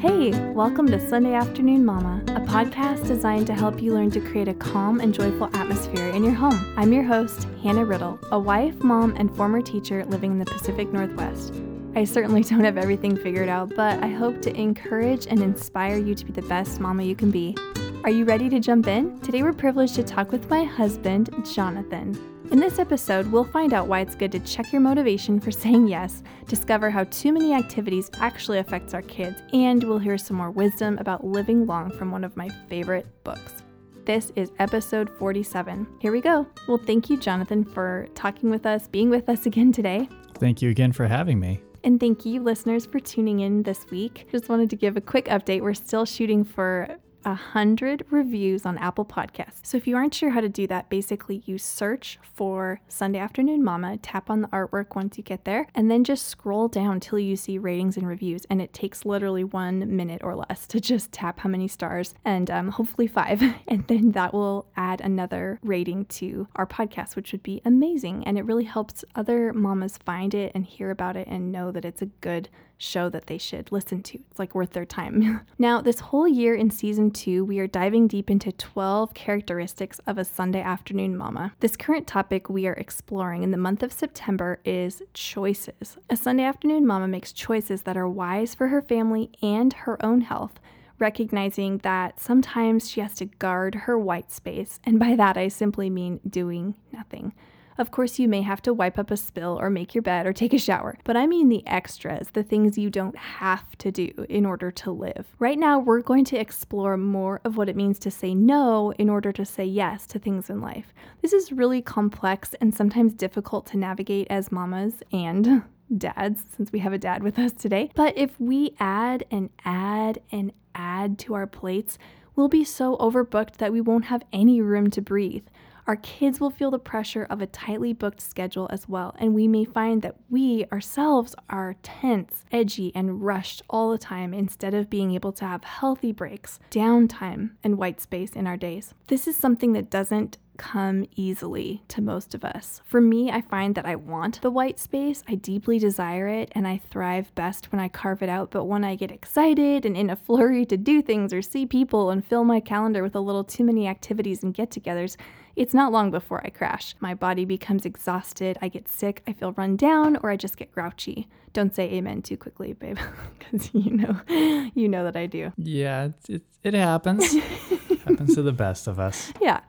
Hey, welcome to Sunday Afternoon Mama, a podcast designed to help you learn to create a calm and joyful atmosphere in your home. I'm your host, Hannah Riddle, a wife, mom, and former teacher living in the Pacific Northwest. I certainly don't have everything figured out, but I hope to encourage and inspire you to be the best mama you can be. Are you ready to jump in? Today we're privileged to talk with my husband, Jonathan. In this episode, we'll find out why it's good to check your motivation for saying yes, discover how too many activities actually affects our kids, and we'll hear some more wisdom about living long from one of my favorite books. This is episode 47. Here we go. Well, thank you, Jonathan, for talking with us, being with us again today. Thank you again for having me. And thank you, listeners, for tuning in this week. Just wanted to give a quick update. We're still shooting for 100 reviews on Apple Podcasts. So if you aren't sure how to do that, basically you search for Sunday Afternoon Mama, tap on the artwork once you get there, and then just scroll down till you see ratings and reviews. And it takes literally one minute or less to just tap how many stars and um, hopefully five. And then that will add another rating to our podcast, which would be amazing. And it really helps other mamas find it and hear about it and know that it's a good show that they should listen to. It's like worth their time. now, this whole year in season two, we are diving deep into 12 characteristics of a Sunday afternoon mama. This current topic we are exploring in the month of September is choices. A Sunday afternoon mama makes choices that are wise for her family and her own health recognizing that sometimes she has to guard her white space, and by that I simply mean doing nothing. Of course, you may have to wipe up a spill or make your bed or take a shower, but I mean the extras, the things you don't have to do in order to live. Right now, we're going to explore more of what it means to say no in order to say yes to things in life. This is really complex and sometimes difficult to navigate as mamas and dads, since we have a dad with us today. But if we add and add and add to our plates, we'll be so overbooked that we won't have any room to breathe. Our kids will feel the pressure of a tightly booked schedule as well, and we may find that we ourselves are tense, edgy, and rushed all the time instead of being able to have healthy breaks, downtime, and white space in our days. This is something that doesn't come easily to most of us. For me, I find that I want the white space, I deeply desire it, and I thrive best when I carve it out. But when I get excited and in a flurry to do things or see people and fill my calendar with a little too many activities and get togethers, it's not long before I crash. My body becomes exhausted, I get sick, I feel run down, or I just get grouchy. Don't say amen too quickly, babe, because you know, you know that I do. Yeah, it, it, it happens. happens to the best of us. Yeah.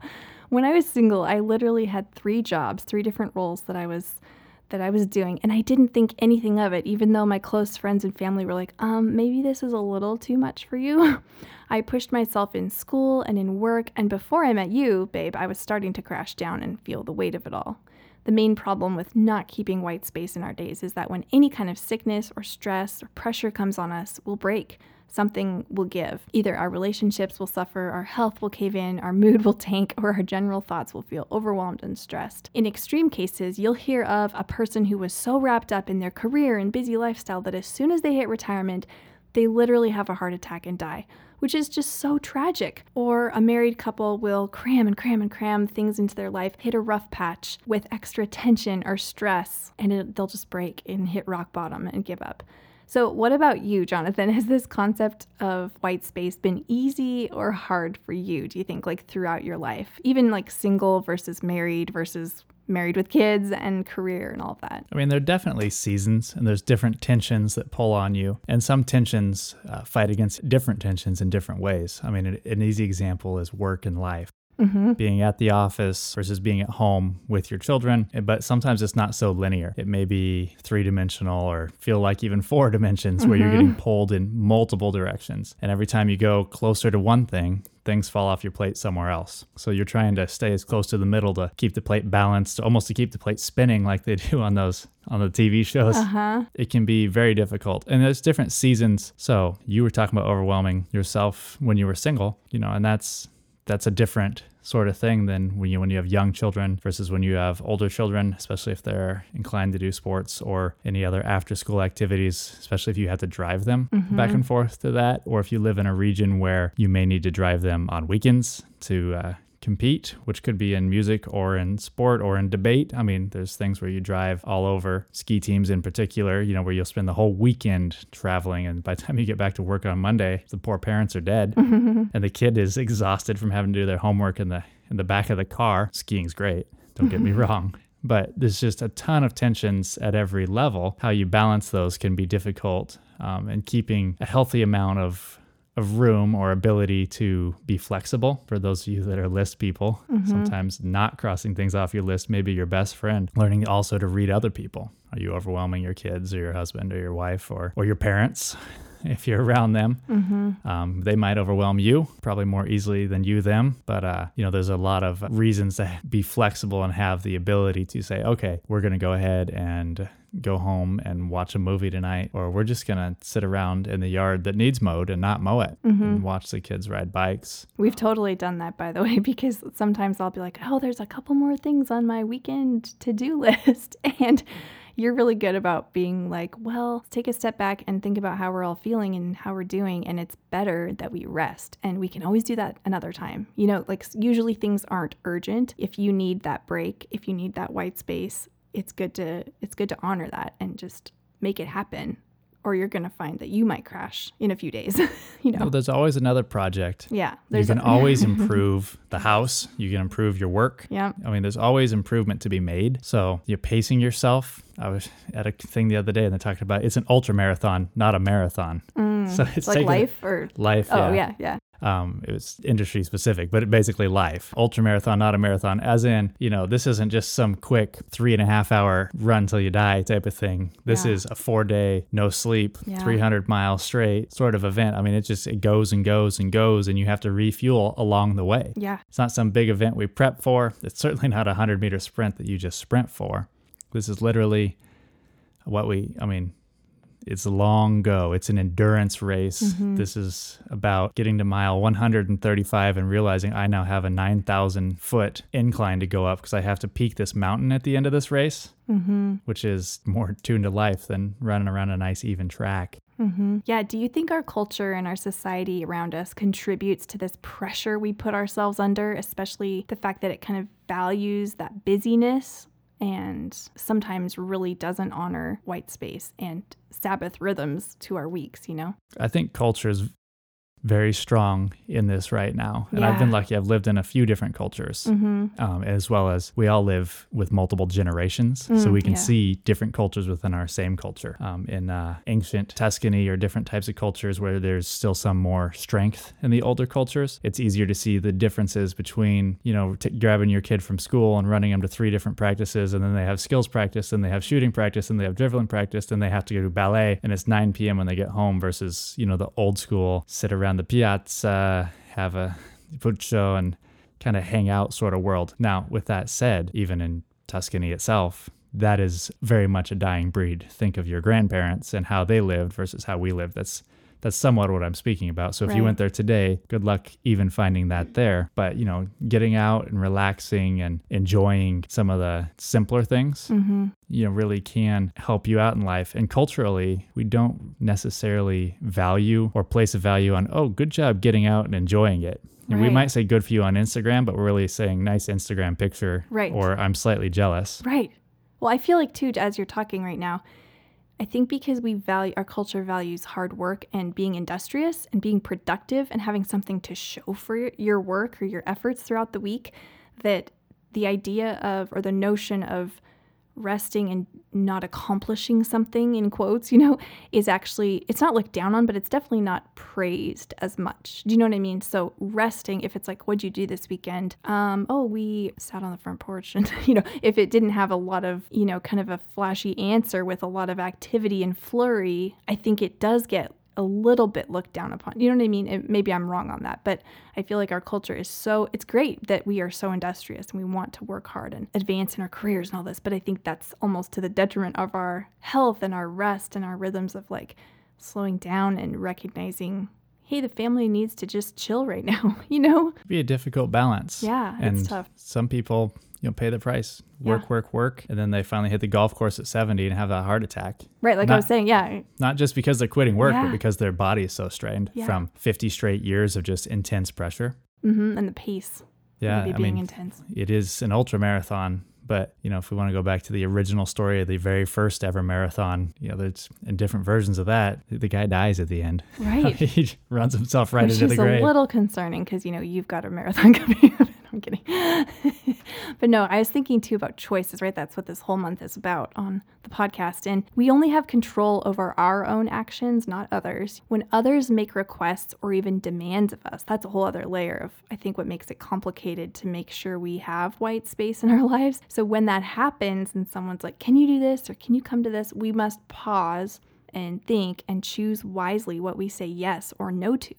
When I was single, I literally had three jobs, three different roles that I was that I was doing, and I didn't think anything of it, even though my close friends and family were like, um, maybe this is a little too much for you. I pushed myself in school and in work, and before I met you, babe, I was starting to crash down and feel the weight of it all. The main problem with not keeping white space in our days is that when any kind of sickness or stress or pressure comes on us, we'll break something will give. Either our relationships will suffer, our health will cave in, our mood will tank, or our general thoughts will feel overwhelmed and stressed. In extreme cases, you'll hear of a person who was so wrapped up in their career and busy lifestyle that as soon as they hit retirement, they literally have a heart attack and die, which is just so tragic. Or a married couple will cram and cram and cram things into their life, hit a rough patch with extra tension or stress, and it, they'll just break and hit rock bottom and give up. So, what about you, Jonathan? Has this concept of white space been easy or hard for you, do you think, like throughout your life? Even like single versus married versus married with kids and career and all of that? I mean, there are definitely seasons and there's different tensions that pull on you. And some tensions uh, fight against different tensions in different ways. I mean, an easy example is work and life mm-hmm. being at the office versus being at home with your children. But sometimes it's not so linear. It may be three dimensional or feel like even four dimensions mm-hmm. where you're mm-hmm. getting pulled in multiple directions. And every time you go closer to one thing, things fall off your plate somewhere else. So you're trying to stay as close to the middle to keep the plate balanced, almost to keep the plate spinning like they do on those on the TV shows. Uh-huh. It can be very difficult. And there's different seasons. So you were talking about overwhelming yourself when you were single, you know, and that's that's a different sort of thing than when you when you have young children versus when you have older children, especially if they're inclined to do sports or any other after school activities, especially if you have to drive them mm-hmm. back and forth to that, or if you live in a region where you may need to drive them on weekends to uh, compete, which could be in music or in sport or in debate. I mean, there's things where you drive all over, ski teams in particular, you know, where you'll spend the whole weekend traveling. And by the time you get back to work on Monday, the poor parents are dead and the kid is exhausted from having to do their homework in the in the back of the car. Skiing's great. Don't get me wrong but there's just a ton of tensions at every level. How you balance those can be difficult, um, and keeping a healthy amount of of room or ability to be flexible for those of you that are list people. Mm-hmm. Sometimes not crossing things off your list may be your best friend. Learning also to read other people. Are you overwhelming your kids or your husband or your wife or, or your parents? if you're around them. Mm-hmm. Um, they might overwhelm you probably more easily than you them. But uh, you know, there's a lot of reasons to be flexible and have the ability to say, okay, we're going to go ahead and go home and watch a movie tonight, or we're just gonna sit around in the yard that needs mowed and not mow it mm-hmm. and watch the kids ride bikes. We've totally done that, by the way, because sometimes I'll be like, oh, there's a couple more things on my weekend to do list. and you're really good about being like, well, take a step back and think about how we're all feeling and how we're doing. And it's better that we rest. And we can always do that another time. You know, like usually things aren't urgent. If you need that break, if you need that white space, it's good to it's good to honor that and just make it happen or you're going to find that you might crash in a few days. you know, well, there's always another project. Yeah, you can a- always improve the house. You can improve your work. Yeah, I mean, there's always improvement to be made. So you're pacing yourself. I was at a thing the other day and they talked about it's an ultra marathon, not a marathon. Mm, so it's like life or life. Oh yeah, yeah, yeah. Um, it was industry specific, but basically life. Ultra marathon, not a marathon, as in, you know, this isn't just some quick three and a half hour run till you die type of thing. This yeah. is a four day, no sleep, yeah. 300 miles straight sort of event. I mean, it just, it goes and goes and goes, and you have to refuel along the way. Yeah. It's not some big event we prep for. It's certainly not a 100 meter sprint that you just sprint for. This is literally what we, I mean, it's a long go. It's an endurance race. Mm-hmm. This is about getting to mile 135 and realizing I now have a 9,000 foot incline to go up because I have to peak this mountain at the end of this race, mm-hmm. which is more tuned to life than running around a nice even track. Mm-hmm. Yeah. Do you think our culture and our society around us contributes to this pressure we put ourselves under, especially the fact that it kind of values that busyness and sometimes really doesn't honor white space and Sabbath rhythms to our weeks, you know? I think culture is very strong in this right now. And yeah. I've been lucky. I've lived in a few different cultures, mm-hmm. um, as well as we all live with multiple generations. Mm, so we can yeah. see different cultures within our same culture. Um, in uh, ancient Tuscany or different types of cultures where there's still some more strength in the older cultures, it's easier to see the differences between, you know, t- grabbing your kid from school and running them to three different practices. And then they have skills practice and they have shooting practice and they have dribbling practice and they have to go to ballet. And it's 9 p.m. when they get home versus, you know, the old school sit around the piazza, have a show, and kind of hang out sort of world. Now, with that said, even in Tuscany itself, that is very much a dying breed. Think of your grandparents and how they lived versus how we live. That's that's somewhat what I'm speaking about. So if right. you went there today, good luck even finding that there. But, you know, getting out and relaxing and enjoying some of the simpler things, mm-hmm. you know, really can help you out in life. And culturally, we don't necessarily value or place a value on, oh, good job getting out and enjoying it. And right. we might say good for you on Instagram, but we're really saying nice Instagram picture. Right. Or I'm slightly jealous. Right. Well, I feel like too, as you're talking right now, I think because we value our culture values hard work and being industrious and being productive and having something to show for your work or your efforts throughout the week, that the idea of or the notion of resting and not accomplishing something in quotes, you know, is actually it's not looked down on, but it's definitely not praised as much. Do you know what I mean? So resting, if it's like, what'd you do this weekend? Um, oh, we sat on the front porch and you know, if it didn't have a lot of, you know, kind of a flashy answer with a lot of activity and flurry, I think it does get a little bit looked down upon. You know what I mean? It, maybe I'm wrong on that, but I feel like our culture is so, it's great that we are so industrious and we want to work hard and advance in our careers and all this, but I think that's almost to the detriment of our health and our rest and our rhythms of like slowing down and recognizing hey, the family needs to just chill right now, you know? It'd be a difficult balance. Yeah, and it's tough. Some people you know, pay the price, work, yeah. work, work, and then they finally hit the golf course at 70 and have that heart attack. Right, like not, I was saying, yeah. Not just because they're quitting work, yeah. but because their body is so strained yeah. from 50 straight years of just intense pressure. Mm-hmm, and the pace. Yeah, really I being mean, intense. It is an ultra marathon, but you know, if we want to go back to the original story of the very first ever marathon, you know, there's in different versions of that, the guy dies at the end. Right. he runs himself right Which into is the grave. a little concerning because you know you've got a marathon coming up. Kidding. but no, I was thinking too about choices, right? That's what this whole month is about on the podcast. And we only have control over our own actions, not others. When others make requests or even demands of us, that's a whole other layer of, I think, what makes it complicated to make sure we have white space in our lives. So when that happens and someone's like, can you do this or can you come to this? We must pause and think and choose wisely what we say yes or no to.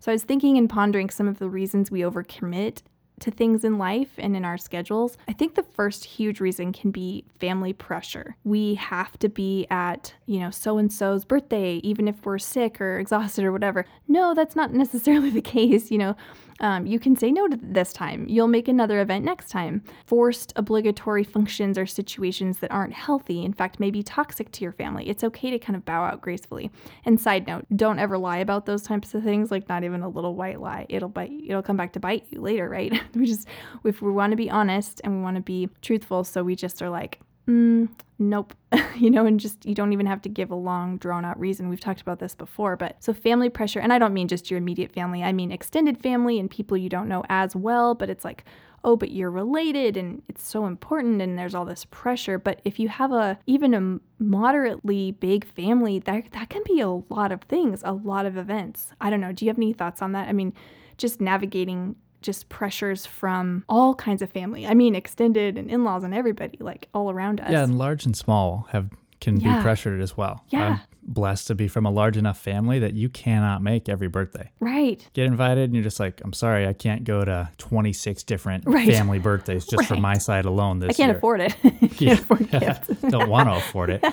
So I was thinking and pondering some of the reasons we overcommit to things in life and in our schedules, I think the first huge reason can be family pressure. We have to be at, you know, so and so's birthday, even if we're sick or exhausted or whatever. No, that's not necessarily the case. You know, um, you can say no to this time. You'll make another event next time. Forced obligatory functions or situations that aren't healthy, in fact, may be toxic to your family. It's okay to kind of bow out gracefully. And side note, don't ever lie about those types of things, like not even a little white lie. It'll bite it'll come back to bite you later, right? we just if we want to be honest and we want to be truthful, so we just are like, mm, nope, you know, and just you don't even have to give a long, drawn out reason. We've talked about this before, but so family pressure, and I don't mean just your immediate family, I mean extended family and people you don't know as well, but it's like, oh, but you're related and it's so important and there's all this pressure. But if you have a even a moderately big family, that that can be a lot of things, a lot of events. I don't know. Do you have any thoughts on that? I mean, just navigating just pressures from all kinds of family. I mean, extended and in laws and everybody, like all around us. Yeah, and large and small have can yeah. be pressured as well. Yeah. I'm blessed to be from a large enough family that you cannot make every birthday. Right. Get invited and you're just like, I'm sorry, I can't go to 26 different right. family birthdays just right. for my side alone this I can't year. afford it. can't yeah. afford gifts. Don't want to afford it.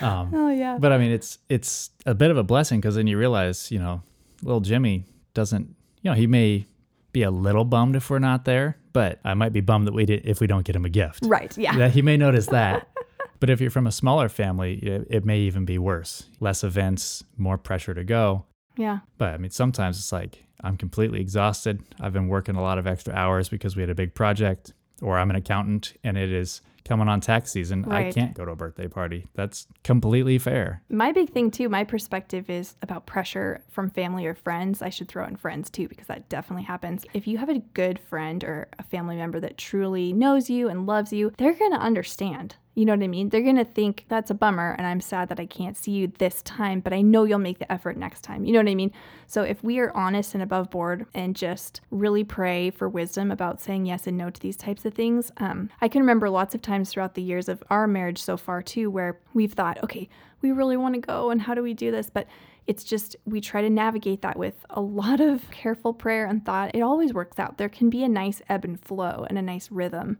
Um, oh yeah. But I mean, it's it's a bit of a blessing because then you realize, you know, little Jimmy doesn't, you know, he may be a little bummed if we're not there, but I might be bummed that we did if we don't get him a gift. Right. Yeah. That he may notice that. but if you're from a smaller family, it, it may even be worse. Less events, more pressure to go. Yeah. But I mean, sometimes it's like I'm completely exhausted. I've been working a lot of extra hours because we had a big project, or I'm an accountant and it is coming on tax season, right. I can't go to a birthday party. That's completely fair. My big thing, too, my perspective is about pressure from family or friends. I should throw in friends, too, because that definitely happens. If you have a good friend or a family member that truly knows you and loves you, they're going to understand. You know what I mean? They're going to think that's a bummer and I'm sad that I can't see you this time, but I know you'll make the effort next time. You know what I mean? So if we are honest and above board and just really pray for wisdom about saying yes and no to these types of things, um, I can remember lots of times throughout the years of our marriage so far too where we've thought, okay, we really want to go and how do we do this? But it's just we try to navigate that with a lot of careful prayer and thought. It always works out. There can be a nice ebb and flow and a nice rhythm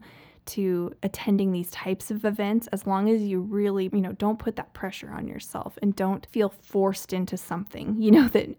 to attending these types of events as long as you really, you know, don't put that pressure on yourself and don't feel forced into something. You know, that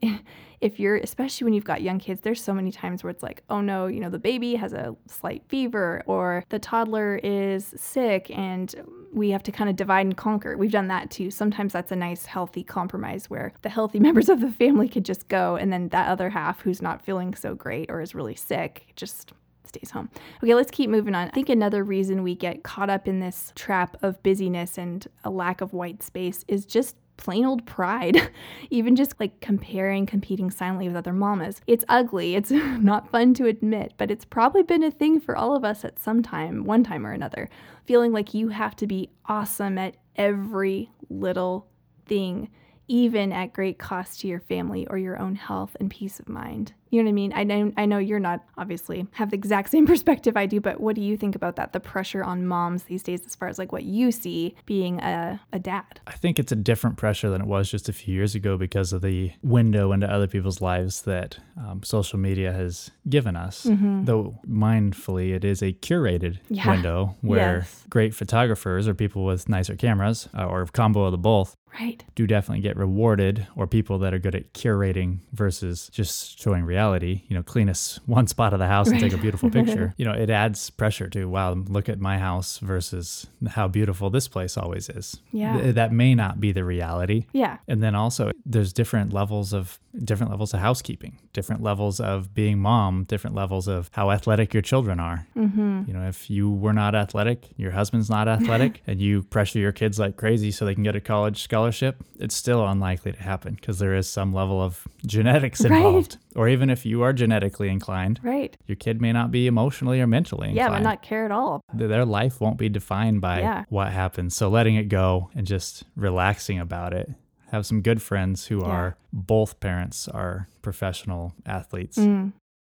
if you're, especially when you've got young kids, there's so many times where it's like, oh no, you know, the baby has a slight fever or the toddler is sick and we have to kind of divide and conquer. We've done that too. Sometimes that's a nice, healthy compromise where the healthy members of the family could just go and then that other half who's not feeling so great or is really sick just stays home. Okay, let's keep moving on. I think another reason we get caught up in this trap of busyness and a lack of white space is just plain old pride. Even just like comparing, competing silently with other mamas. It's ugly. It's not fun to admit, but it's probably been a thing for all of us at some time, one time or another. Feeling like you have to be awesome at every little thing, even at great cost to your family or your own health and peace of mind. You know what I mean? I know I know you're not obviously have the exact same perspective I do, but what do you think about that? The pressure on moms these days as far as like what you see being a, a dad. I think it's a different pressure than it was just a few years ago because of the window into other people's lives that um, social media has given us. Mm-hmm. Though mindfully, it is a curated yeah. window where yes. great photographers or people with nicer cameras uh, or a combo of the both right. do definitely get rewarded, or people that are good at curating versus just showing reality. You know, clean us one spot of the house and take a beautiful picture. you know, it adds pressure to wow, look at my house versus how beautiful this place always is. Yeah. Th- that may not be the reality. Yeah. And then also, there's different levels of different levels of housekeeping, different levels of being mom, different levels of how athletic your children are. Mm-hmm. You know, if you were not athletic, your husband's not athletic, and you pressure your kids like crazy so they can get a college scholarship, it's still unlikely to happen because there is some level of genetics Right. involved. Or even if you are genetically inclined, Right. your kid may not be emotionally or mentally Yeah, inclined. but not care at all. Their life won't be defined by Yeah. what happens. So letting it go and just relaxing about it. Have some good friends who Yeah. are both parents are professional athletes. Mm.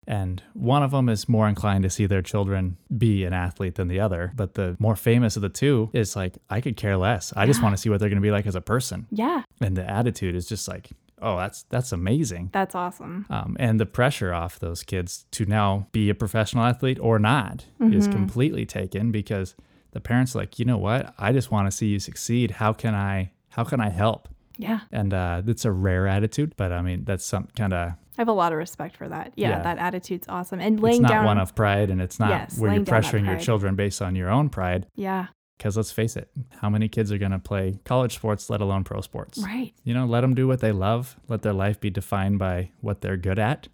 And one of them is more inclined to see their children be an athlete than the other. But the more famous of the two is like, I could care less. I just want to see what they're going to be like as a person. Yeah, And the attitude is just like, oh, that's that's amazing. that's awesome. Um, and the pressure off those kids to now be a professional athlete or not is Mhm. completely taken because the parents are like, you know what? I just want to see you succeed. How can I? How can I help? Yeah. And uh, it's a rare attitude, but I mean that's some kind of I have a lot of respect for that. Yeah, Yeah. that attitude's awesome. And laying down. It's not down one of pride, and it's not Yes, where you're laying down that pressuring your children based on your own pride. Yeah, Because let's face it, how many kids are going to play college sports, let alone pro sports? right. You know, let them do what they love. Let their life be defined by what they're good at.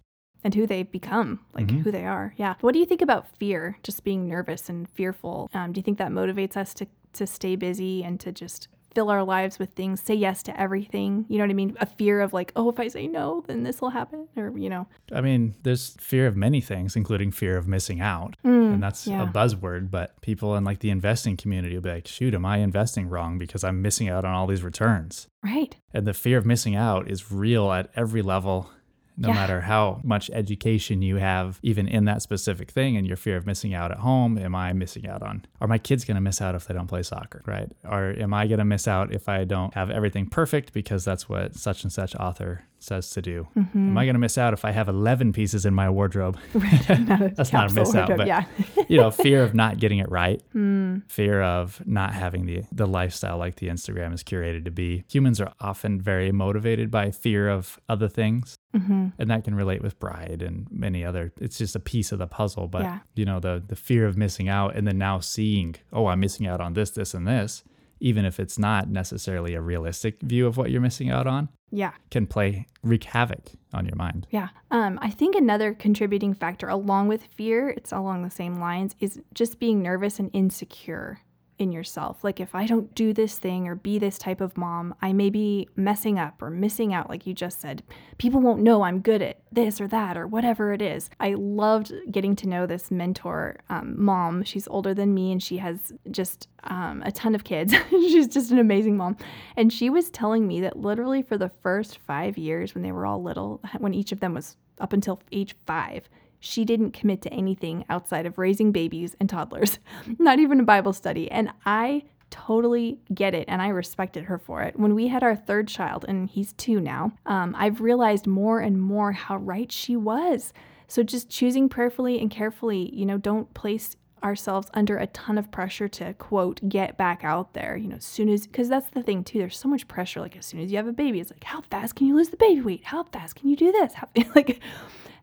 And who they've become, like Mhm. who they are. Yeah. What do you think about fear? Just being nervous and fearful. Um, do you think that motivates us to to stay busy and to just fill our lives with things, say yes to everything? You know what I mean? A fear of like, oh, if I say no, then this will happen, or you know. I mean, there's fear of many things, including fear of missing out. Mm, and that's yeah. a buzzword, but people in like the investing community will be like, shoot, am I investing wrong because I'm missing out on all these returns? Right. And the fear of missing out is real at every level, no Yeah. matter how much education you have, even in that specific thing. And your fear of missing out at home, am I missing out on? Are my kids going to miss out if they don't play soccer, right? Or am I going to miss out if I don't have everything perfect because that's what such and such author says to do? Mm-hmm. Am I going to miss out if I have 11 pieces in my wardrobe? That's not a miss out, but yeah. you know, fear of not getting it right, Mm, fear of not having the the lifestyle like the Instagram is curated to be. Humans are often very motivated by fear of other things, hmm and that can relate with pride and many other. It's just a piece of the puzzle, but Yeah. you know, the the fear of missing out, and then now seeing, oh, I'm missing out on this, this, and this, even if it's not necessarily a realistic view of what you're missing out on, Yeah. can play wreak havoc on your mind. Yeah. Um, I think another contributing factor, along with fear, it's along the same lines, is just being nervous and insecure in yourself. Like, if I don't do this thing or be this type of mom, I may be messing up or missing out, like you just said. People won't know I'm good at this or that or whatever it is. I loved getting to know this mentor um, mom. She's older than me and she has just um, a ton of kids. She's just an amazing mom. And she was telling me that literally for the first five years, when they were all little, when each of them was up until age five, she didn't commit to anything outside of raising babies and toddlers, not even a Bible study. And I totally get it and I respected her for it. When we had our third child, and he's two now, um, I've realized more and more how right she was. So just choosing prayerfully and carefully, you know, don't place ourselves under a ton of pressure to quote get back out there you know as soon as because that's the thing too there's so much pressure like as soon as you have a baby it's like how fast can you lose the baby weight how fast can you do this how, like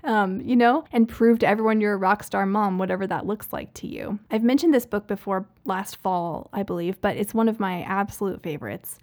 um, you know, and prove to everyone you're a rock star mom, whatever that looks like to you. I've mentioned this book before last fall, I believe, but it's one of my absolute favorites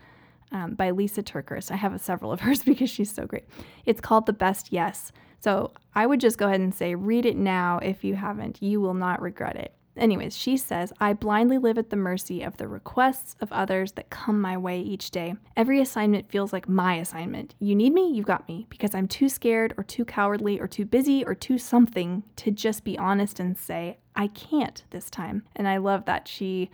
um, by Lisa TerKeurst. I have several of hers because she's so great. It's called The Best Yes. So I would just go ahead and say, read it now if you haven't. You will not regret it. Anyways, she says, I blindly live at the mercy of the requests of others that come my way each day. Every assignment feels like my assignment. You need me, you've got me, because I'm too scared or too cowardly or too busy or too something to just be honest and say, I can't this time. And I love that she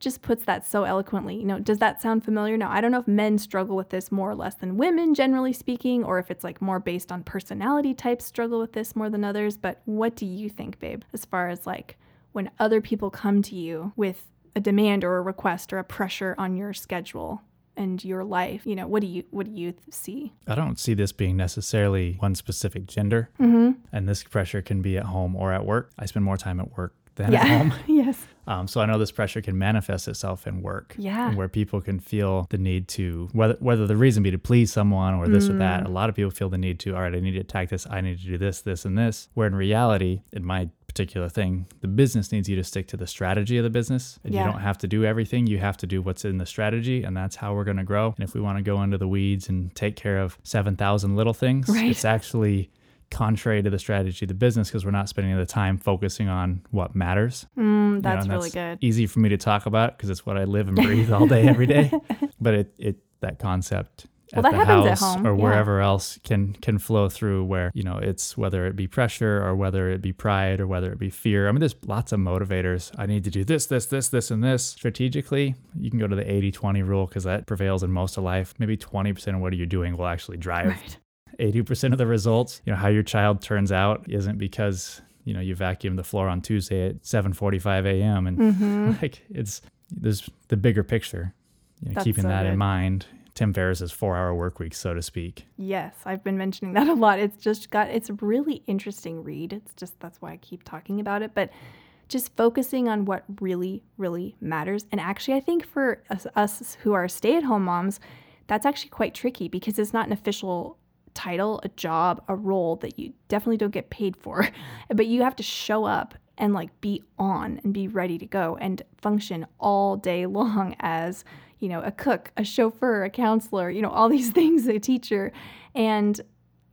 just puts that so eloquently. You know, does that sound familiar? Now, I don't know if men struggle with this more or less than women, generally speaking, or if it's like more based on personality types struggle with this more than others. But what do you think, babe, as far as like when other people come to you with a demand or a request or a pressure on your schedule? and your life you know what do you what do you see I don't see this being necessarily one specific gender, mm-hmm. and this pressure can be at home or at work. I spend more time at work than yeah. at home. yes. Um, so I know this pressure can manifest itself in work. Yeah. Where people can feel the need to, whether whether the reason be to please someone or this mm. or that, mm. a lot of people feel the need to, all right, I need to attack this, I need to do this, this, and this. Where in reality, in my particular thing, the business needs you to stick to the strategy of the business. And yeah. you don't have to do everything. You have to do what's in the strategy, and that's how we're going to grow. And if we want to go into the weeds and take care of 7,000 little things, right. it's actually contrary to the strategy of the business because we're not spending the time focusing on what matters. Mm, that's, you know, really good. Easy for me to talk about because it's what I live and breathe all day, every day. But it, it that concept well, at the house at or wherever yeah. else can can flow through where you know it's whether it be pressure or whether it be pride or whether it be fear i mean there's lots of motivators i need to do this this this this and this strategically you can go to the 80-20 rule because that prevails in most of life maybe 20% of what you're doing will actually drive right. 80% of the results, you know, how your child turns out isn't because, you know, you vacuum the floor on Tuesday at 7:45 a.m. and mm-hmm. like it's there's the bigger picture. You know, keeping so that good. in mind. Tim Ferriss's 4-hour work week, so to speak. Yes, I've been mentioning that a lot. It's just got it's a really interesting read. It's just that's why I keep talking about it, but just focusing on what really really matters. And actually I think for us, us who are stay-at-home moms, that's actually quite tricky because it's not an official title, a job, a role that you definitely don't get paid for, but you have to show up and like be on and be ready to go and function all day long as, you know, a cook, a chauffeur, a counselor, you know, all these things, a teacher. And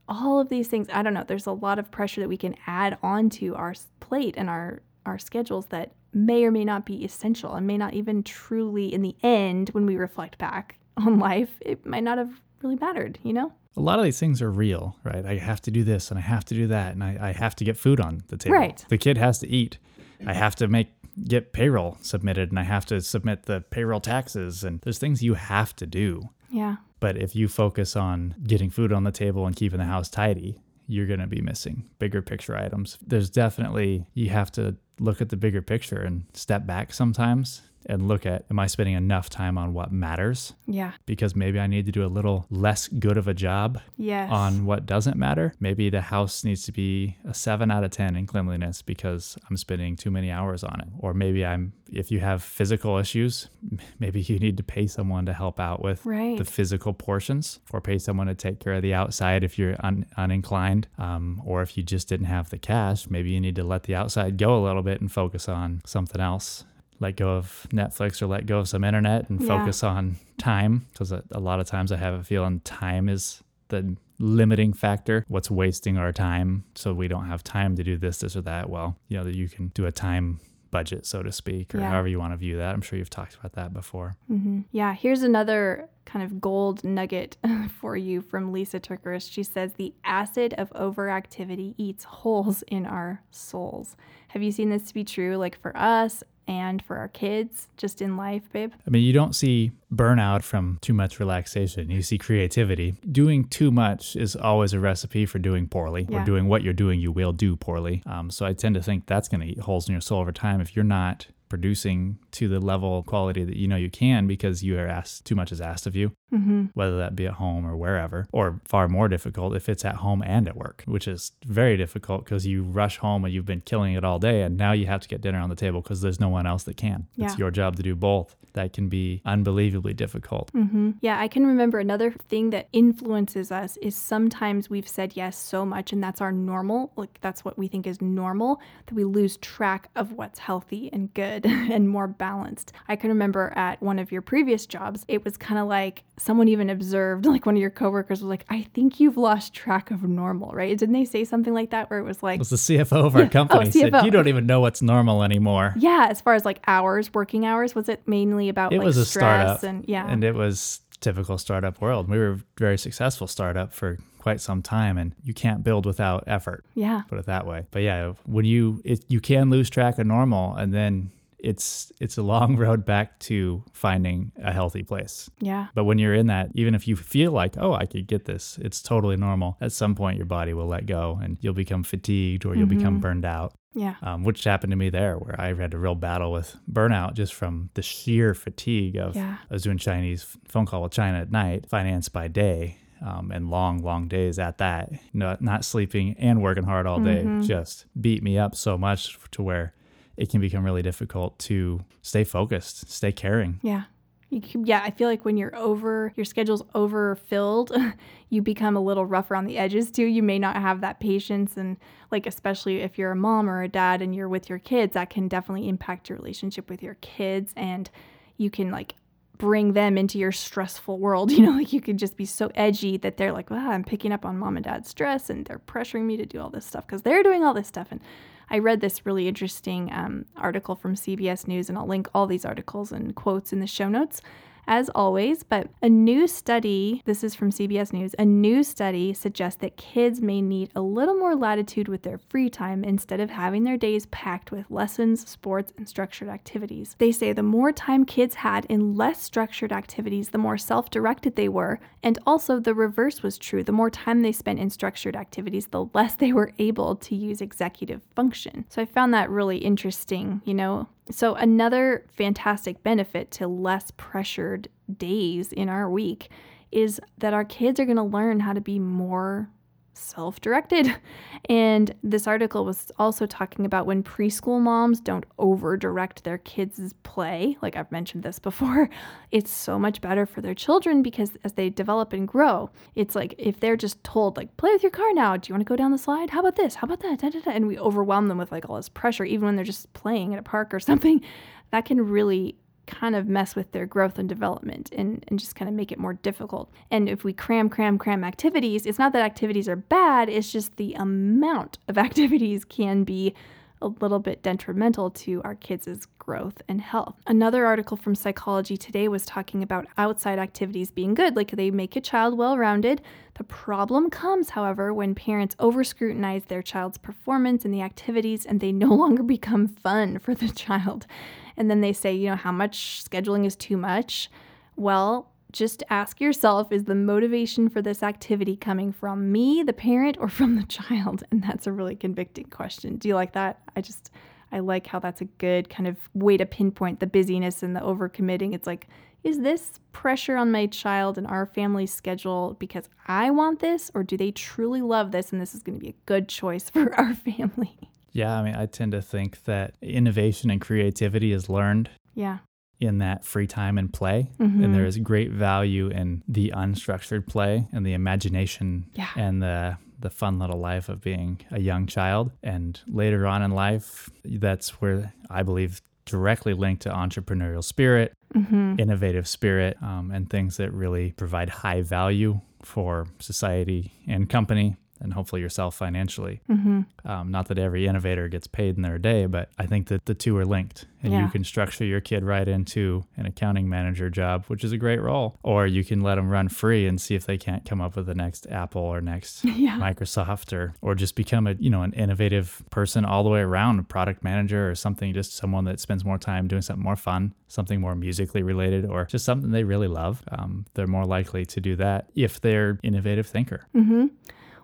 all of these things, I don't know, there's a lot of pressure that we can add onto our plate and our our schedules that may or may not be essential and may not even truly in the end when we reflect back on life, it might not have really mattered, you know? a lot of these things are real, right? I have to do this and I have to do that and I, I have to get food on the table. Right. The kid has to eat. I have to make get payroll submitted and I have to submit the payroll taxes and there's things you have to do. Yeah. But if you focus on getting food on the table and keeping the house tidy, you're going to be missing bigger picture items. There's definitely you have to look at the bigger picture and step back sometimes and look at am I spending enough time on what matters? Yeah. Because maybe I need to do a little less good of a job yes. on what doesn't matter. Maybe the house needs to be a 7 out of 10 in cleanliness because I'm spending too many hours on it. Or maybe I'm if you have physical issues, maybe you need to pay someone to help out with right. the physical portions or pay someone to take care of the outside if you're un- uninclined. Um, or if you just didn't have the cash, maybe you need to let the outside go a little bit and focus on something else let go of Netflix or let go of some internet and yeah. focus on time because a, a, lot of times I have a feeling time is the limiting factor. What's wasting our time? So we don't have time to do this this or that. Well you know that you can do a time budget so to speak or yeah. however you want to view that. I'm sure you've talked about that before. Mm-hmm. yeah here's another kind of gold nugget for you from lisa TerKeurst she says the acid of overactivity eats holes in our souls. Have you seen this to be true like for us and for our kids just in life, babe? I mean, you don't see burnout from too much relaxation. You see creativity. Doing too much is always a recipe for doing poorly yeah. or doing what you're doing, you will do poorly. Um, so I tend to think that's going to eat holes in your soul over time if you're not producing to the level of quality that you know you can because you are asked too much is asked of you mm-hmm. whether that be at home or wherever or far more difficult if it's at home and at work which is very difficult because you rush home and you've been killing it all day and now you have to get dinner on the table because there's no one else that can yeah. it's your job to do both that can be unbelievably difficult. Mm-hmm. Yeah, I can remember another thing that influences us is sometimes we've said yes so much, and that's our normal, like that's what we think is normal, that we lose track of what's healthy and good and more balanced. I can remember at one of your previous jobs, it was kind of like someone even observed, like one of your coworkers was like, I think you've lost track of normal, right? Didn't they say something like that where it was like, it was the CFO of our yeah. company oh, said, You don't even know what's normal anymore. Yeah, as far as like hours, working hours, was it mainly about it like was a startup, and yeah. And it was typical startup world. We were a very successful startup for quite some time and you can't build without effort. Yeah. Put it that way. But yeah, when you it, you can lose track of normal and then it's it's a long road back to finding a healthy place. Yeah. But when you're in that, even if you feel like, oh, I could get this, it's totally normal. At some point, your body will let go, and you'll become fatigued or you'll mm-hmm. become burned out. Yeah. Um, which happened to me there, where I had a real battle with burnout just from the sheer fatigue of. Yeah. I was doing Chinese phone call with China at night, finance by day, um, and long, long days at that. Not not sleeping and working hard all day mm-hmm. just beat me up so much to where it can become really difficult to stay focused, stay caring. Yeah. Yeah, I feel like when you're over, your schedule's overfilled, you become a little rough around the edges too. You may not have that patience. And, like, especially if you're a mom or a dad and you're with your kids, that can definitely impact your relationship with your kids. And you can, like, bring them into your stressful world. You know, like you could just be so edgy that they're like, wow, I'm picking up on mom and dad's stress and they're pressuring me to do all this stuff because they're doing all this stuff. And I read this really interesting um, article from CBS News, and I'll link all these articles and quotes in the show notes as always. But a new study, this is from CBS News, a new study suggests that kids may need a little more latitude with their free time instead of having their days packed with lessons, sports, and structured activities. They say the more time kids had in less structured activities, the more self directed they were. And also, the reverse was true. The more time they spent in structured activities, the less they were able to use executive function. So I found that really interesting. You know, so, another fantastic benefit to less pressured days in our week is that our kids are going to learn how to be more self directed. And this article was also talking about when preschool moms don't over direct their kids' play. Like I've mentioned this before, it's so much better for their children because as they develop and grow, it's like if they're just told, like, play with your car now. Do you want to go down the slide? How about this? How about that? Da, da, da. And we overwhelm them with like all this pressure, even when they're just playing at a park or something, that can really kind of mess with their growth and development and, and just kind of make it more difficult. And if we cram, cram, cram activities, it's not that activities are bad, it's just the amount of activities can be a little bit detrimental to our kids' growth and health. Another article from Psychology Today was talking about outside activities being good, like they make a child well rounded. The problem comes, however, when parents over scrutinize their child's performance in the activities and they no longer become fun for the child and then they say, you know, how much scheduling is too much? Well, just ask yourself is the motivation for this activity coming from me, the parent, or from the child? And that's a really convicting question. Do you like that? I just, I like how that's a good kind of way to pinpoint the busyness and the overcommitting. It's like, is this pressure on my child and our family's schedule because I want this, or do they truly love this and this is going to be a good choice for our family? Yeah, I mean, I tend to think that innovation and creativity is learned. Yeah. In that free time and play. Mm-hmm. And there is great value in the unstructured play and the imagination yeah. and the the fun little life of being a young child. And later on in life, that's where I believe directly linked to entrepreneurial spirit, mm-hmm. innovative spirit, um, and things that really provide high value for society and company and hopefully yourself financially. Mm-hmm. Um, not that every innovator gets paid in their day, but I think that the two are linked. And yeah. you can structure your kid right into an accounting manager job, which is a great role. Or you can let them run free and see if they can't come up with the next Apple or next yeah. Microsoft or or just become a you know an innovative person all the way around, a product manager or something, just someone that spends more time doing something more fun, something more musically related, or just something they really love. Um, they're more likely to do that if they're innovative thinker. Mm-hmm.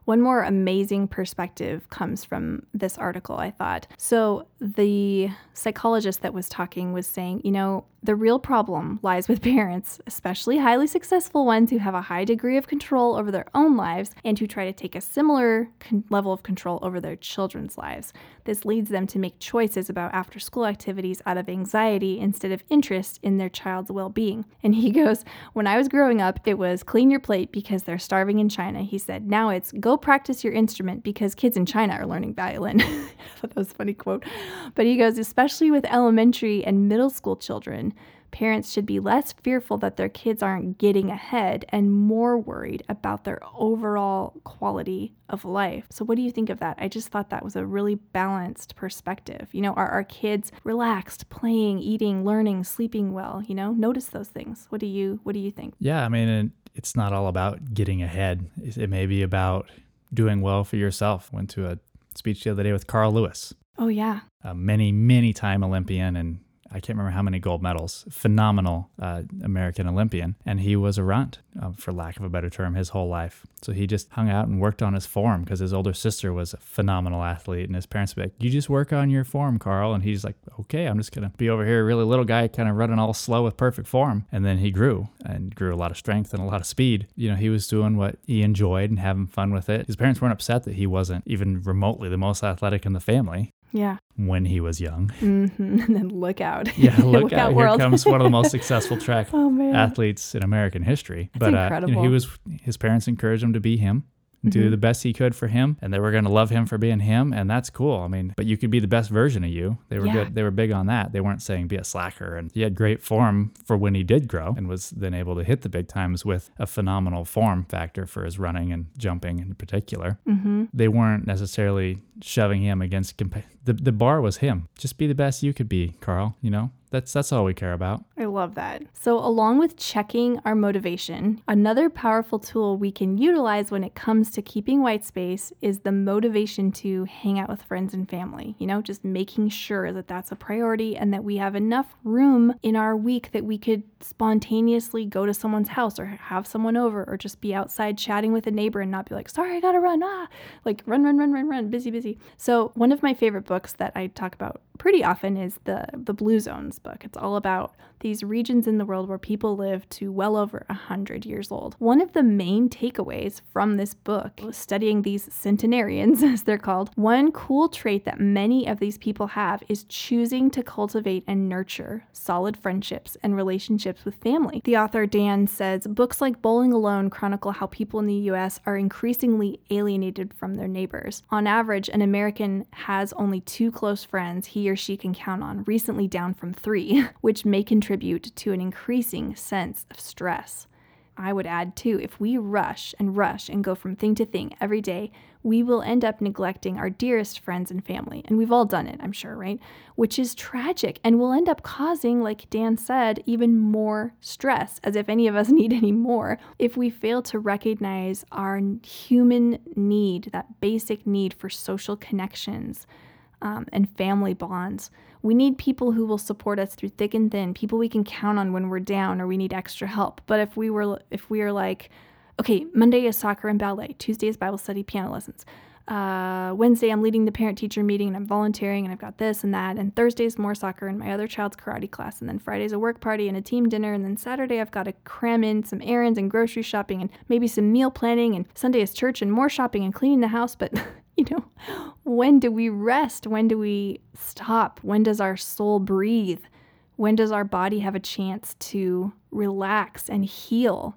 One more amazing perspective comes from this article, I thought. So, the psychologist that was talking was saying, you know, the real problem lies with parents, especially highly successful ones who have a high degree of control over their own lives and who try to take a similar con- level of control over their children's lives. This leads them to make choices about after school activities out of anxiety instead of interest in their child's well being. And he goes, When I was growing up, it was clean your plate because they're starving in China. He said, Now it's go practice your instrument because kids in China are learning violin. That was a funny quote. But he goes, Especially with elementary and middle school children parents should be less fearful that their kids aren't getting ahead and more worried about their overall quality of life. So, what do you think of that? I just thought that was a really balanced perspective. You know, are our kids relaxed, playing, eating, learning, sleeping well? You know, notice those things. What do you What do you think? Yeah, I mean, it's not all about getting ahead. It may be about doing well for yourself. Went to a speech the other day with Carl Lewis. Oh yeah, a many many time Olympian and I can't remember how many gold medals, phenomenal uh, American Olympian. And he was a runt, uh, for lack of a better term, his whole life. So he just hung out and worked on his form because his older sister was a phenomenal athlete. And his parents be like, You just work on your form, Carl. And he's like, Okay, I'm just going to be over here, really little guy, kind of running all slow with perfect form. And then he grew and grew a lot of strength and a lot of speed. You know, he was doing what he enjoyed and having fun with it. His parents weren't upset that he wasn't even remotely the most athletic in the family Yeah. When he was young. Mm-hmm. And then look out. Yeah, look, look out. out. Here comes one of the most successful track oh, athletes in American history. That's but uh, you know, he was his parents encouraged him to be him do mm-hmm. the best he could for him and they were going to love him for being him and that's cool i mean but you could be the best version of you they were yeah. good they were big on that they weren't saying be a slacker and he had great form for when he did grow and was then able to hit the big times with a phenomenal form factor for his running and jumping in particular mm-hmm. they weren't necessarily shoving him against compa- the, the bar was him just be the best you could be carl you know that's that's all we care about. I love that. So along with checking our motivation, another powerful tool we can utilize when it comes to keeping white space is the motivation to hang out with friends and family. You know, just making sure that that's a priority and that we have enough room in our week that we could spontaneously go to someone's house or have someone over or just be outside chatting with a neighbor and not be like, "Sorry, I got to run." Ah, like run run run run run, busy busy. So, one of my favorite books that I talk about pretty often is the the Blue Zones book. It's all about these regions in the world where people live to well over 100 years old. One of the main takeaways from this book, studying these centenarians, as they're called, one cool trait that many of these people have is choosing to cultivate and nurture solid friendships and relationships with family. The author Dan says books like Bowling Alone chronicle how people in the US are increasingly alienated from their neighbors. On average, an American has only two close friends he or she can count on, recently down from three, which may contribute to an increasing sense of stress. I would add too, if we rush and rush and go from thing to thing every day, we will end up neglecting our dearest friends and family. And we've all done it, I'm sure, right? Which is tragic and will end up causing, like Dan said, even more stress, as if any of us need any more, if we fail to recognize our human need, that basic need for social connections um, and family bonds. We need people who will support us through thick and thin, people we can count on when we're down or we need extra help. But if we were if we are like, okay, Monday is soccer and ballet, Tuesday is Bible study, piano lessons. Uh, Wednesday, I'm leading the parent teacher meeting and I'm volunteering and I've got this and that. And Thursday's more soccer and my other child's karate class. And then Friday's a work party and a team dinner. And then Saturday, I've got to cram in some errands and grocery shopping and maybe some meal planning. And Sunday is church and more shopping and cleaning the house. But you know, when do we rest? When do we stop? When does our soul breathe? When does our body have a chance to relax and heal?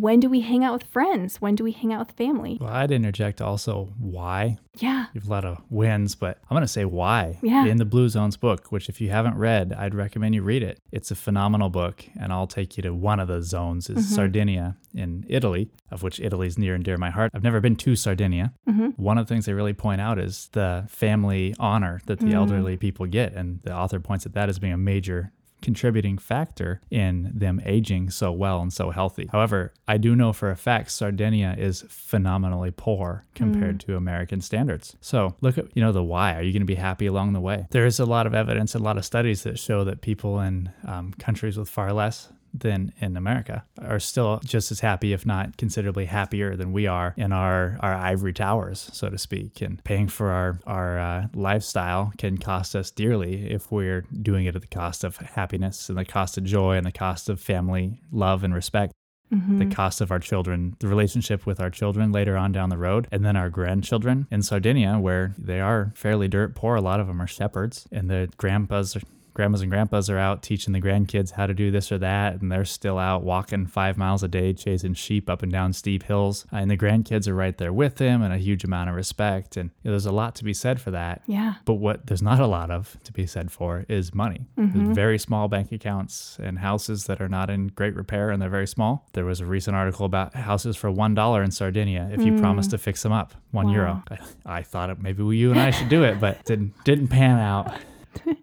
When do we hang out with friends? When do we hang out with family? Well, I'd interject also why. Yeah. You've a lot of wins, but I'm going to say why. Yeah. In the Blue Zones book, which if you haven't read, I'd recommend you read it. It's a phenomenal book, and I'll take you to one of the zones is mm-hmm. Sardinia in Italy, of which Italy is near and dear to my heart. I've never been to Sardinia. Mm-hmm. One of the things they really point out is the family honor that the mm. elderly people get, and the author points at that as being a major contributing factor in them aging so well and so healthy. However, I do know for a fact Sardinia is phenomenally poor compared mm. to American standards. So look at, you know, the why. Are you going to be happy along the way? There is a lot of evidence, a lot of studies that show that people in um, countries with far less than in America are still just as happy, if not considerably happier than we are in our, our ivory towers, so to speak. And paying for our, our uh, lifestyle can cost us dearly if we're doing it at the cost of happiness and the cost of joy and the cost of family love and respect. Mm-hmm. the cost of our children, the relationship with our children later on down the road, and then our grandchildren in Sardinia, where they are fairly dirt poor. A lot of them are shepherds, and the grandpas grandmas and grandpas are out teaching the grandkids how to do this or that, and they're still out walking five miles a day chasing sheep up and down steep hills. And the grandkids are right there with them, and a huge amount of respect. And you know, there's a lot to be said for that. Yeah. But what there's not a lot of to be said for is money. Mm-hmm. Very small bank accounts and houses that are not in great repair and they're very small. There was a recent article about houses for one dollar in Sardinia if you mm. promise to fix them up, one wow. euro. I, I thought maybe you and I should do it, but didn't didn't pan out.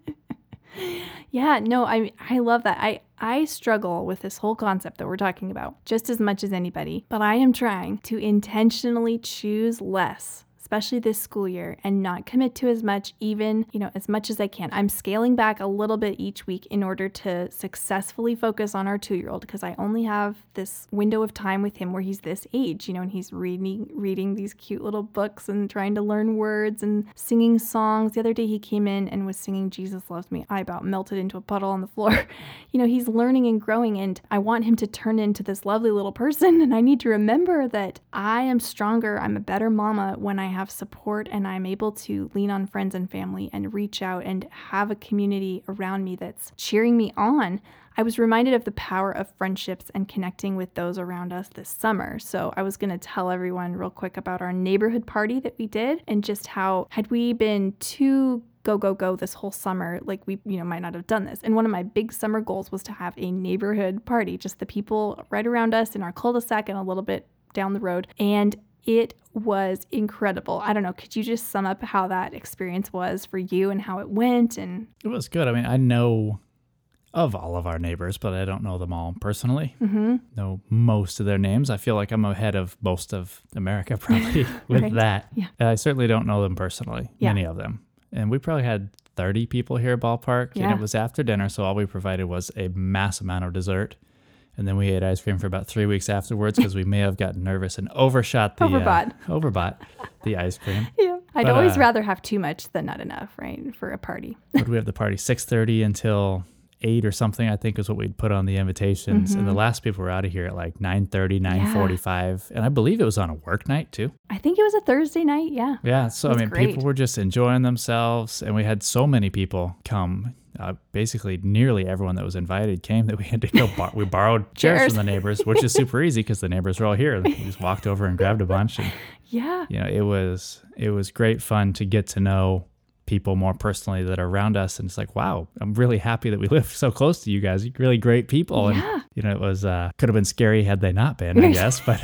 Yeah, no, I I love that. I I struggle with this whole concept that we're talking about just as much as anybody, but I am trying to intentionally choose less especially this school year, and not commit to as much, even, you know, as much as I can. I'm scaling back a little bit each week in order to successfully focus on our two year old because I only have this window of time with him where he's this age, you know, and he's reading reading these cute little books and trying to learn words and singing songs. The other day he came in and was singing Jesus Loves Me. I about melted into a puddle on the floor. you know, he's learning and growing and I want him to turn into this lovely little person and I need to remember that I am stronger, I'm a better mama when I have support and I'm able to lean on friends and family and reach out and have a community around me that's cheering me on, I was reminded of the power of friendships and connecting with those around us this summer. So I was going to tell everyone real quick about our neighborhood party that we did and just how, had we been too go go go this whole summer like we you know might not have done this and one of my big summer goals was to have a neighborhood party just the people right around us in our cul-de-sac and a little bit down the road and it was incredible. I don't know. Could you just sum up how that experience was for you and how it went? And it was good. I mean, I know of all of our neighbors, but I don't know them all personally. Mm-hmm. Know most of their names. I feel like I'm ahead of most of America probably with right. that. Yeah. I certainly don't know them personally, yeah. many of them. And we probably had 30 people here at ballpark, yeah. and it was after dinner, so all we provided was a mass amount of dessert. And then we ate ice cream for about three weeks afterwards because we may have gotten nervous and overshot the overbought, uh, overbought the ice cream. Yeah, I'd but, always uh, rather have too much than not enough, right, for a party. Would we have the party six thirty until eight or something, I think is what we'd put on the invitations. Mm-hmm. And the mm-hmm. last people were out of here at like 9 30, 9 45. Yeah. And I believe it was on a work night too. I think it was a Thursday night. Yeah. Yeah. So, I mean, great. people were just enjoying themselves. And we had so many people come. Uh, basically, nearly everyone that was invited came that we had to go. Bar- we borrowed chairs from the neighbors, which is super easy because the neighbors were all here. We just walked over and grabbed a bunch. And, yeah. You know, it was it was great fun to get to know people more personally that are around us and it's like wow i'm really happy that we live so close to you guys You're really great people yeah. and you know it was uh could have been scary had they not been i guess but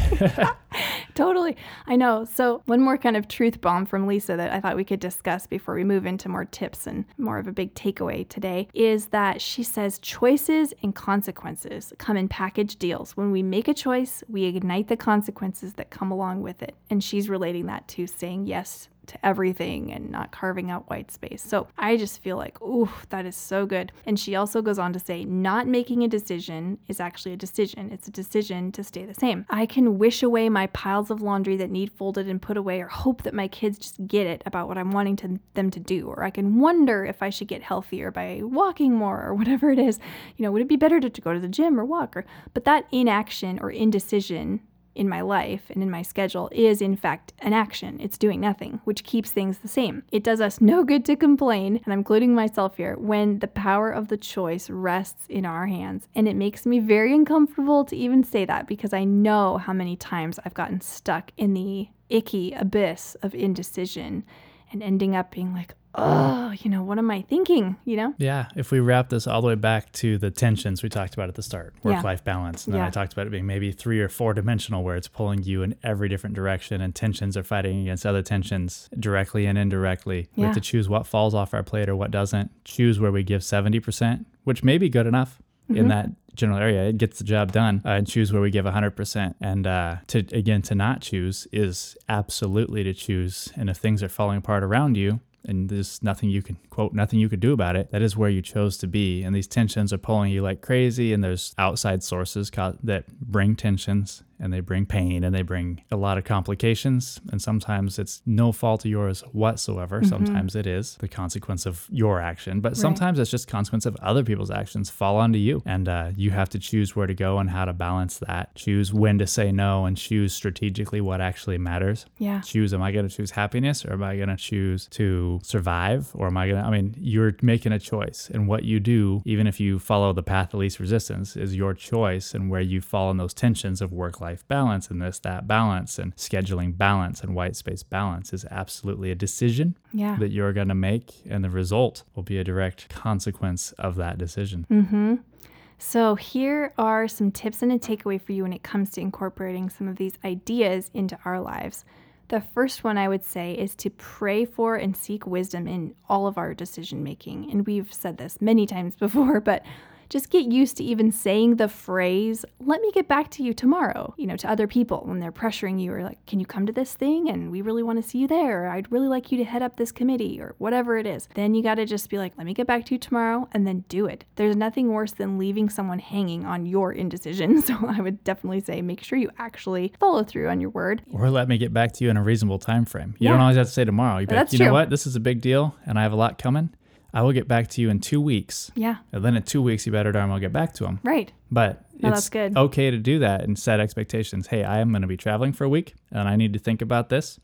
totally. I know. So one more kind of truth bomb from Lysa that i thought we could discuss before we move into more tips and more of a big takeaway today is that she says choices and consequences come in package deals. When we make a choice we ignite the consequences that come along with it. And she's relating that to saying yes to everything and not carving out white space. So I just feel like, ooh, that is so good. And she also goes on to say, not making a decision is actually a decision. It's a decision to stay the same. I can wish away my piles of laundry that need folded and put away, or hope that my kids just get it about what I'm wanting to, them to do. Or I can wonder if I should get healthier by walking more or whatever it is. You know, would it be better to, to go to the gym or walk? Or, but that inaction or indecision in my life and in my schedule is, in fact, an action. It's doing nothing, which keeps things the same. It does us no good to complain, and I'm including myself here, when the power of the choice rests in our hands. And it makes me very uncomfortable to even say that because I know how many times I've gotten stuck in the icky abyss of indecision and ending up being like, oh, you know, what am I thinking? You know? Yeah. If we wrap this all the way back to the tensions we talked about at the start, work life yeah. balance. And then yeah. I talked about it being maybe three or four dimensional where it's pulling you in every different direction and tensions are fighting against other tensions directly and indirectly. Yeah. We have to choose what falls off our plate or what doesn't. Choose where we give 70%, which may be good enough. Mm-hmm. in that general area. It gets the job done uh, and choose where we give 100%. And uh, to again, to not choose is absolutely to choose. And if things are falling apart around you, and there's nothing you can quote nothing you could do about it. That is where you chose to be and these tensions are pulling you like crazy and there's outside sources that bring tensions and they bring pain and they bring a lot of complications. And sometimes it's no fault of yours whatsoever. Mm-hmm. Sometimes it is the consequence of your action, but right. sometimes it's just consequence of other people's actions fall onto you. And uh, you have to choose where to go and how to balance that. Choose when to say no and choose strategically what actually matters. Yeah. Choose, am I going to choose happiness or am I going to choose to survive? Or am I going to, I mean, you're making a choice. And what you do, even if you follow the path of least resistance, is your choice and where you fall in those tensions of work life balance and this, that balance and scheduling balance and white space balance is absolutely a decision yeah. that you're going to make. And the result will be a direct consequence of that decision. Mm-hmm. So, here are some tips and a takeaway for you when it comes to incorporating some of these ideas into our lives. The first one I would say is to pray for and seek wisdom in all of our decision making. And we've said this many times before, but just get used to even saying the phrase, let me get back to you tomorrow, you know, to other people when they're pressuring you or like, can you come to this thing? And we really want to see you there. Or, I'd really like you to head up this committee or whatever it is. Then you got to just be like, let me get back to you tomorrow and then do it. There's nothing worse than leaving someone hanging on your indecision. So I would definitely say make sure you actually follow through on your word. Or let me get back to you in a reasonable time frame. You yeah. don't always have to say tomorrow. You, like, you know what? This is a big deal and I have a lot coming I will get back to you in two weeks. Yeah. And then in two weeks, you better darn well get back to them. Right. But oh, no, it's good. okay to do that and set expectations. Hey, I am going to be traveling for a week and I need to think about this.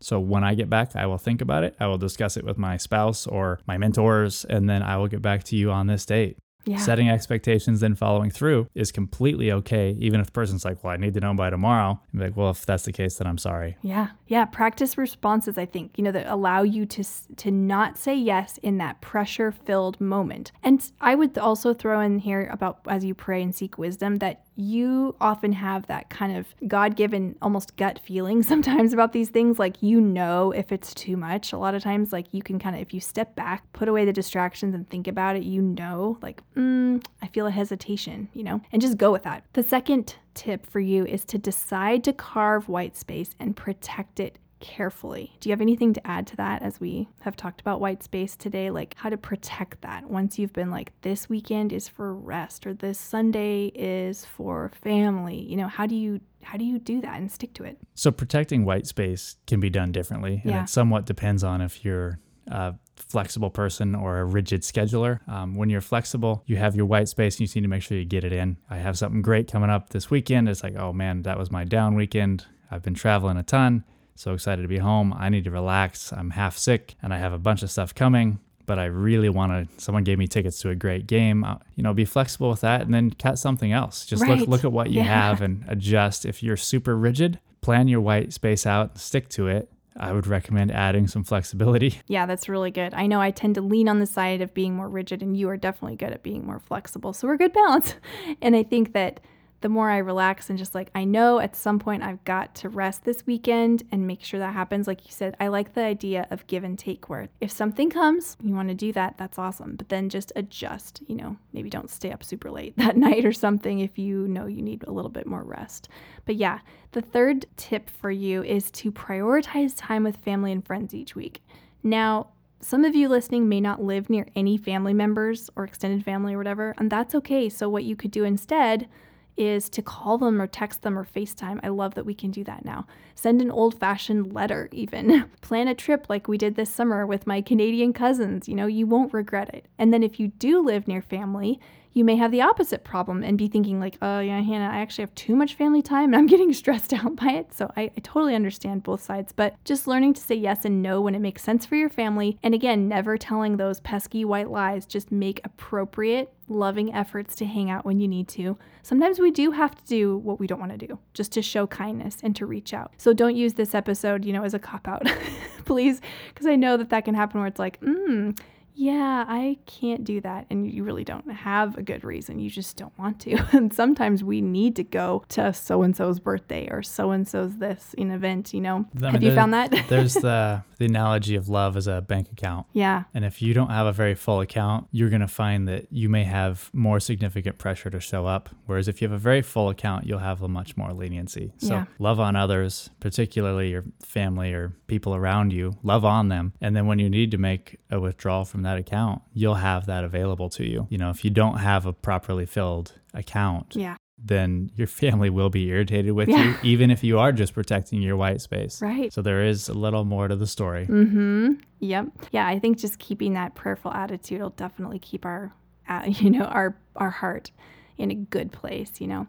So when I get back, I will think about it. I will discuss it with my spouse or my mentors, and then I will get back to you on this date. Yeah. Setting expectations, then following through is completely okay. Even if the person's like, well, I need to know by tomorrow. I'm like, well, if that's the case, then I'm sorry. Yeah. Yeah. Practice responses, I think, you know, that allow you to, to not say yes in that pressure filled moment. And I would also throw in here about as you pray and seek wisdom that you often have that kind of God given, almost gut feeling sometimes about these things. Like, you know, if it's too much, a lot of times, like, you can kind of, if you step back, put away the distractions and think about it, you know, like, mm, I feel a hesitation, you know, and just go with that. The second tip for you is to decide to carve white space and protect it carefully. Do you have anything to add to that as we have talked about white space today? Like how to protect that once you've been like, this weekend is for rest or this Sunday is for family. You know, how do you how do you do that and stick to it? So protecting white space can be done differently. And yeah. it somewhat depends on if you're a flexible person or a rigid scheduler. Um, when you're flexible, you have your white space and you just need to make sure you get it in. I have something great coming up this weekend. It's like, oh man, that was my down weekend. I've been traveling a ton. So excited to be home. I need to relax. I'm half sick and I have a bunch of stuff coming, but I really want to. Someone gave me tickets to a great game. Uh, you know, be flexible with that and then cut something else. Just right. look look at what you yeah. have and adjust. If you're super rigid, plan your white space out, stick to it. I would recommend adding some flexibility. Yeah, that's really good. I know I tend to lean on the side of being more rigid, and you are definitely good at being more flexible. So we're good balance. And I think that the more I relax and just like, I know at some point I've got to rest this weekend and make sure that happens. Like you said, I like the idea of give and take where if something comes, you want to do that, that's awesome. But then just adjust, you know, maybe don't stay up super late that night or something if you know you need a little bit more rest. But yeah, the third tip for you is to prioritize time with family and friends each week. Now, some of you listening may not live near any family members or extended family or whatever, and that's okay. So, what you could do instead is to call them or text them or FaceTime. I love that we can do that now. Send an old fashioned letter, even. Plan a trip like we did this summer with my Canadian cousins. You know, you won't regret it. And then if you do live near family, you may have the opposite problem and be thinking like oh yeah hannah i actually have too much family time and i'm getting stressed out by it. So I, I, totally understand both sides but just learning to say yes and no when it makes sense for your family and again never telling those pesky white lies just make appropriate loving efforts to hang out when you need to. Sometimes we do have to do what we don't want to do just to show kindness and to reach out. So don't use this episode you know as a cop out please because i know that that can happen where it's like mm yeah, I can't do that. And you really don't have a good reason. You just don't want to. and sometimes we need to go to so and so's birthday or so and so's this an event, you know. I mean, have you found that? there's the the analogy of love as a bank account. Yeah. And if you don't have a very full account, you're going to find that you may have more significant pressure to show up. Whereas if you have a very full account, you'll have a much more leniency. So yeah. love on others, particularly your family or people around you, love on them. And then when you need to make a withdrawal from that account, you'll have that available to you. You know, if you don't have a properly filled account, yeah then your family will be irritated with yeah. you, even if you are just protecting your white space. Right. So there is a little more to the story. Mm-hmm. Yep. Yeah, I think just keeping that prayerful attitude will definitely keep our, uh, you know, our our heart in a good place. You know.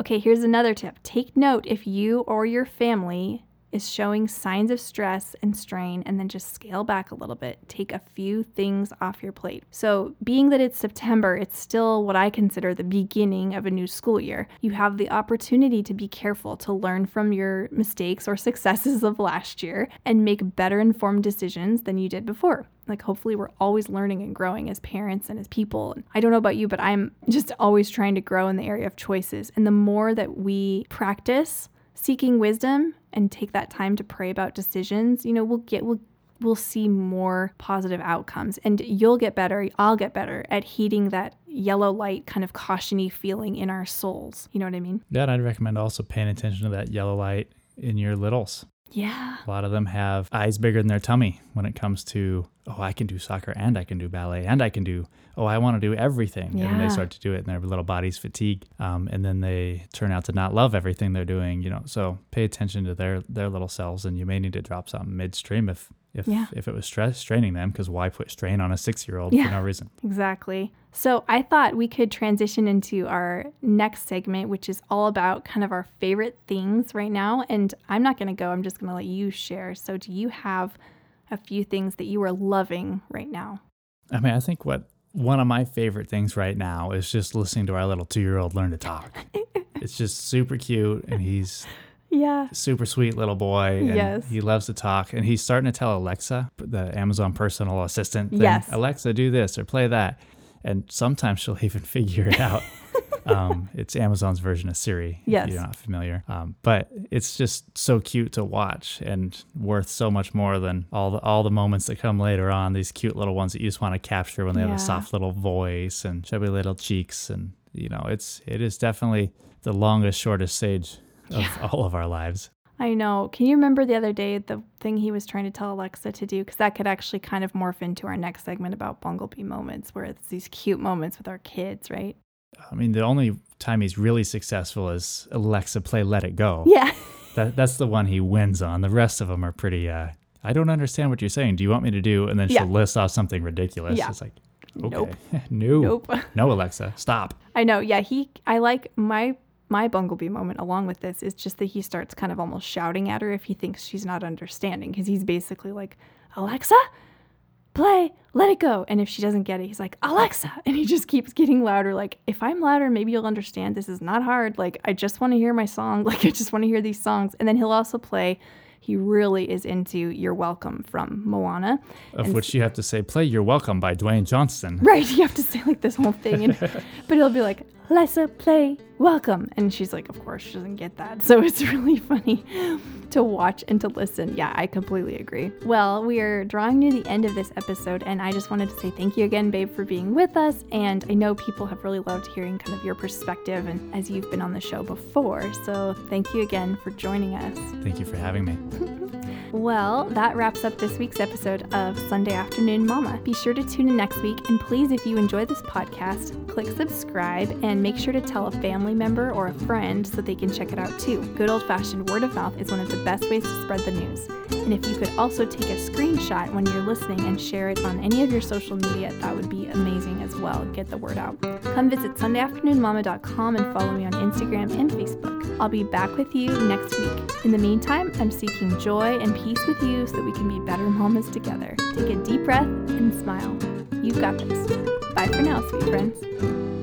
Okay, here's another tip. Take note if you or your family is showing signs of stress and strain, and then just scale back a little bit. Take a few things off your plate. So, being that it's September, it's still what I consider the beginning of a new school year. You have the opportunity to be careful, to learn from your mistakes or successes of last year, and make better informed decisions than you did before like hopefully we're always learning and growing as parents and as people. I don't know about you, but I'm just always trying to grow in the area of choices. And the more that we practice seeking wisdom and take that time to pray about decisions, you know, we'll get we'll we'll see more positive outcomes and you'll get better, I'll get better at heeding that yellow light kind of cautiony feeling in our souls. You know what I mean? Yeah, and I'd recommend also paying attention to that yellow light in your littles. Yeah. A lot of them have eyes bigger than their tummy when it comes to, oh, I can do soccer and I can do ballet and I can do, oh, I want to do everything. Yeah. And they start to do it and their little bodies fatigue. Um, and then they turn out to not love everything they're doing, you know. So pay attention to their, their little cells and you may need to drop something midstream if if Yeah. if it was stress straining them because why put strain on a six year old Yeah. for no reason Exactly. So I thought we could transition into our next segment, which is all about kind of our favorite things right now. And I'm not going to go, I'm just going to let you share. So, do you have a few things that you are loving right now? i mean i think what one of my favorite things right now is just listening to our little two year old learn to talk it's just super cute and he's Yeah. super sweet little boy and Yes. he loves to talk and he's starting to tell alexa the amazon personal assistant thing, Yes. alexa do this or play that and sometimes she'll even figure it out um, it's amazon's version of siri Yes. if you're not familiar um, but it's just so cute to watch and worth so much more than all the all the moments that come later on these cute little ones that you just want to capture when they Yeah. have a soft little voice and chubby little cheeks and you know it's it is definitely the longest shortest stage of all of our lives I know. Can you remember the other day the thing he was trying to tell Alexa to do? Because that could actually kind of morph into our next segment about Bumblebee moments, where it's these cute moments with our kids, right? I mean, the only time he's really successful is Alexa play Let It Go. Yeah. That, that's the one he wins on. The rest of them are pretty, uh, I don't understand what you're saying. Do you want me to do? And then she'll Yeah. list off something ridiculous. Yeah. It's like, okay. Nope. no. Nope. No, Alexa, stop. I know. Yeah, he. I like my my Bumblebee moment along with this is just that he starts kind of almost shouting at her if he thinks she's not understanding because he's basically like, Alexa, play, let it go. And if she doesn't get it, he's like, Alexa, and he just keeps getting louder. Like, if I'm louder, maybe you'll understand. This is not hard. Like, I just want to hear my song. Like, I just want to hear these songs. And then he'll also play. He really is into "You're Welcome" from Moana. Of And which you have to say, play You're Welcome by Dwayne Johnson. Right, you have to say like this whole thing, and, but he'll be like, "Lessa, play, welcome," and she's like, "Of course, she doesn't get that." So it's really funny to watch and to listen. Yeah, I completely agree. Well, we are drawing near the end of this episode, and I just wanted to say thank you again, babe, for being with us. And I know people have really loved hearing kind of your perspective, and as you've been on the show before, so thank you again for joining us. Thank you for having me. Well, that wraps up this week's episode of Sunday Afternoon Mama. Be sure to tune in next week, and please, if you enjoy this podcast, click subscribe and make sure to tell a family member or a friend so they can check it out too. Good old fashioned word of mouth is one of the best ways to spread the news. And if you could also take a screenshot when you're listening and share it on any of your social media, that would be amazing as well. Get the word out. Come visit SundayAfternoonMama.com and follow me on Instagram and Facebook. I'll be back with you next week. In the meantime, I'm seeking joy and peace with you so that we can be better mamas together. Take a deep breath and smile. You've got this. Bye for now, sweet friends.